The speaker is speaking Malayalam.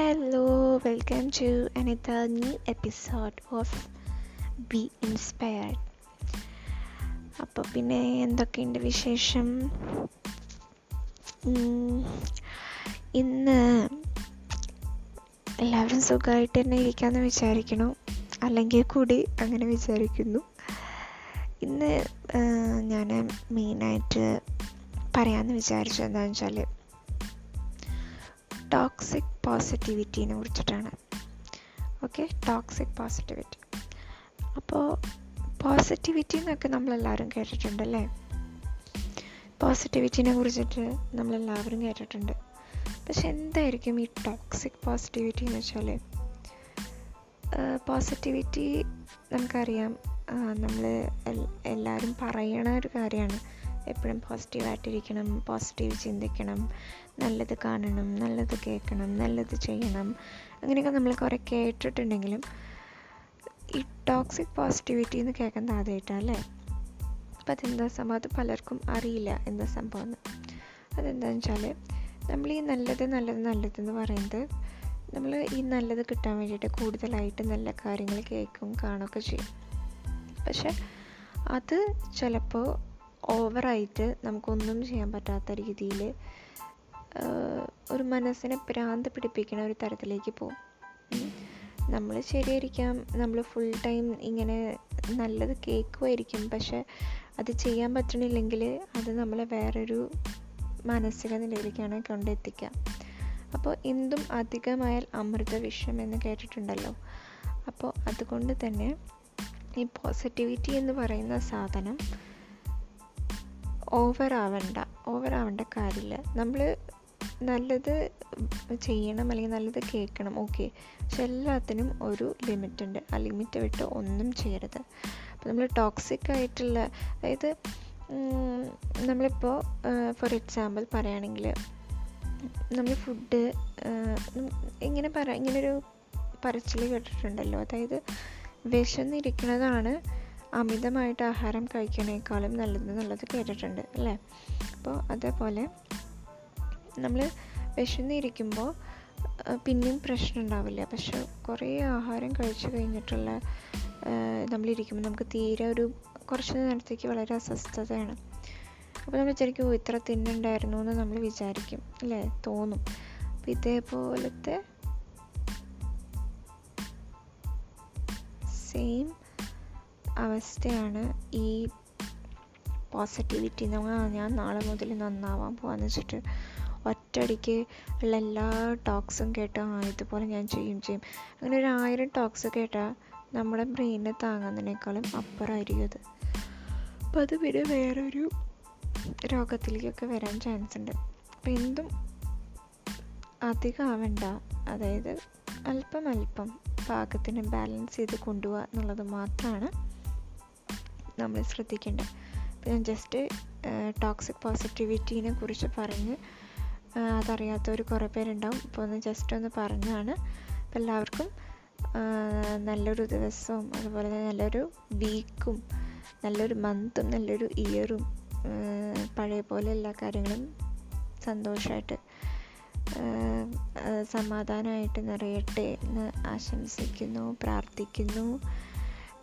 Hello, welcome to another new episode of B inspired അപ്പോൾ പിന്നെ എന്തൊക്കെയുണ്ട് വിശേഷം? ഇന്ന് എല്ലാവരും സുഖമായിട്ട് തന്നെ ഇരിക്കാമെന്ന് വിചാരിക്കണം അല്ലെങ്കിൽ കൂടി അങ്ങനെ വിചാരിക്കുന്നു. ഇന്ന് ഞാൻ മെയിനായിട്ട് പറയാമെന്ന് വിചാരിച്ചത് എന്താണെന്ന് വെച്ചാൽ ടോക്സിക് പോസിറ്റിവിറ്റീനെ കുറിച്ചിട്ടാണ്. ഓക്കെ ടോക്സിക് പോസിറ്റിവിറ്റി അപ്പോൾ പോസിറ്റിവിറ്റി എന്നൊക്കെ നമ്മളെല്ലാവരും കേട്ടിട്ടുണ്ടല്ലേ പോസിറ്റിവിറ്റിനെ കുറിച്ചിട്ട് നമ്മളെല്ലാവരും കേട്ടിട്ടുണ്ട്. പക്ഷെ എന്തായിരിക്കും ഈ ടോക്സിക് പോസിറ്റിവിറ്റി എന്ന് വെച്ചാൽ പോസിറ്റിവിറ്റി നമുക്കറിയാം. നമ്മൾ എല്ലാവരും പറയണ ഒരു കാര്യമാണ്. എപ്പോഴും പോസിറ്റീവായിട്ടിരിക്കണം പോസിറ്റീവ് ചിന്തിക്കണം നല്ലത് കാണണം നല്ലത് കേൾക്കണം നല്ലത് ചെയ്യണം. അങ്ങനെയൊക്കെ നമ്മൾ കുറേ കേട്ടിട്ടുണ്ടെങ്കിലും ഈ ടോക്സിക് പോസിറ്റിവിറ്റി എന്ന് കേൾക്കുന്നത് ആദ്യമായിട്ടാണ് അല്ലേ? അപ്പം അതെന്താ സംഭവം? അത് പലർക്കും അറിയില്ല എന്താ സംഭവം എന്ന്. അതെന്താണെന്ന് വെച്ചാൽ നമ്മൾ ഈ നല്ലത് നല്ലത് നല്ലത് എന്ന് പറയുന്നത് നമ്മൾ ഈ നല്ലത് കിട്ടാൻ വേണ്ടിയിട്ട് കൂടുതലായിട്ട് നല്ല കാര്യങ്ങൾ കേൾക്കും കാണുകയൊക്കെ ചെയ്യും. പക്ഷെ അത് ചിലപ്പോൾ ഓവറായിട്ട് നമുക്കൊന്നും ചെയ്യാൻ പറ്റാത്ത രീതിയിൽ ഒരു മനസ്സിനെ ഭ്രാന്ത് പിടിപ്പിക്കുന്ന ഒരു തരത്തിലേക്ക് പോകും. നമ്മൾ ശരിയായിരിക്കാം നമ്മൾ ഫുൾ ടൈം ഇങ്ങനെ നല്ലത് കേൾക്കുമായിരിക്കും പക്ഷെ അത് ചെയ്യാൻ പറ്റണില്ലെങ്കിൽ അത് നമ്മളെ വേറൊരു മാനസിക നിലയിലേക്കാണ് കൊണ്ടെത്തിക്കുക. അപ്പോൾ എന്തും അധികമായാൽ അമൃത വിഷം എന്ന് കേട്ടിട്ടുണ്ടല്ലോ. അപ്പോൾ അതുകൊണ്ട് തന്നെ ഈ പോസിറ്റിവിറ്റി എന്ന് പറയുന്ന സാധനം ഓവർ ആവേണ്ട കാര്യമില്ല. നമ്മൾ നല്ലത് ചെയ്യണം അല്ലെങ്കിൽ നല്ലത് കേൾക്കണം ഓക്കെ. പക്ഷെ എല്ലാത്തിനും ഒരു ലിമിറ്റുണ്ട്. ആ ലിമിറ്റ് വിട്ട് ഒന്നും ചെയ്യരുത്. അപ്പോൾ നമ്മൾ ടോക്സിക് ആയിട്ടുള്ള അതായത് നമ്മളിപ്പോൾ ഫോർ എക്സാമ്പിൾ പറയുകയാണെങ്കിൽ നമ്മൾ ഫുഡ് ഇങ്ങനെ പറ ഇങ്ങനൊരു പറച്ചിൽ കേട്ടിട്ടുണ്ടല്ലോ. അതായത് വിശന്നിരിക്കുന്നതാണ് അമിതമായിട്ട് ആഹാരം കഴിക്കുന്നതിനേക്കാളും നല്ലത് എന്നുള്ളത് കേട്ടിട്ടുണ്ട് അല്ലേ? അപ്പോൾ അതേപോലെ നമ്മൾ വിശന്നിരിക്കുമ്പോൾ പിന്നെയും പ്രശ്നം ഉണ്ടാവില്ല. പക്ഷെ കുറേ ആഹാരം കഴിച്ചു കഴിഞ്ഞിട്ടുള്ള നമ്മളിരിക്കുമ്പോൾ നമുക്ക് തീരെ ഒരു കുറച്ച് നേരത്തേക്ക് വളരെ അസ്വസ്ഥതയാണ്. അപ്പോൾ നമ്മൾ വിചാരിക്കും ഇത്ര തിന്നുണ്ടായിരുന്നു എന്ന് നമ്മൾ വിചാരിക്കും അല്ലേ? തോന്നും. അപ്പം ഇതേപോലത്തെ സെയിം അവസ്ഥയാണ് ഈ പോസിറ്റിവിറ്റി നമ്മൾ ഞാൻ നാളെ മുതൽ നന്നാവാൻ പോകാന്ന് വെച്ചിട്ട് ഒറ്റയടിക്ക് ഉള്ള എല്ലാ ടോക്സും കേട്ട് ഇതുപോലെ ഞാൻ ചെയ്യും ചെയ്യും. അങ്ങനെ ഒരു ആയിരം ടോക്സ് കേട്ടാൽ നമ്മുടെ ബ്രെയിനിനെ താങ്ങുന്നതിനേക്കാളും അപ്പുറമായിരിക്കും അത്. അപ്പം അത് പിന്നെ വേറൊരു രോഗത്തിലേക്കൊക്കെ വരാൻ ചാൻസ് ഉണ്ട്. അപ്പം എന്തും അധികം ആവണ്ട അതായത് അല്പം അല്പം പാകത്തിന് ബാലൻസ് ചെയ്ത് കൊണ്ടുപോകുക എന്നുള്ളത് മാത്രമാണ് നമ്മൾ ശ്രദ്ധിക്കേണ്ടത്. പിന്നെ ഞാൻ ജസ്റ്റ് ടോക്സിക് പോസിറ്റിവിറ്റീനെ കുറിച്ച് പറഞ്ഞ് അതറിയാത്തവർ കുറേ പേരുണ്ടാവും. അപ്പോൾ ഒന്ന് ജസ്റ്റ് ഒന്ന് പറഞ്ഞാണ്. അപ്പോൾ എല്ലാവർക്കും നല്ലൊരു ദിവസവും അതുപോലെ നല്ലൊരു വീക്കും നല്ലൊരു മന്തും നല്ലൊരു ഇയറും പഴയ പോലെ എല്ലാ കാര്യങ്ങളും സന്തോഷമായിട്ട് സമാധാനമായിട്ട് നിറയട്ടെ എന്ന് ആശംസിക്കുന്നു പ്രാർത്ഥിക്കുന്നു.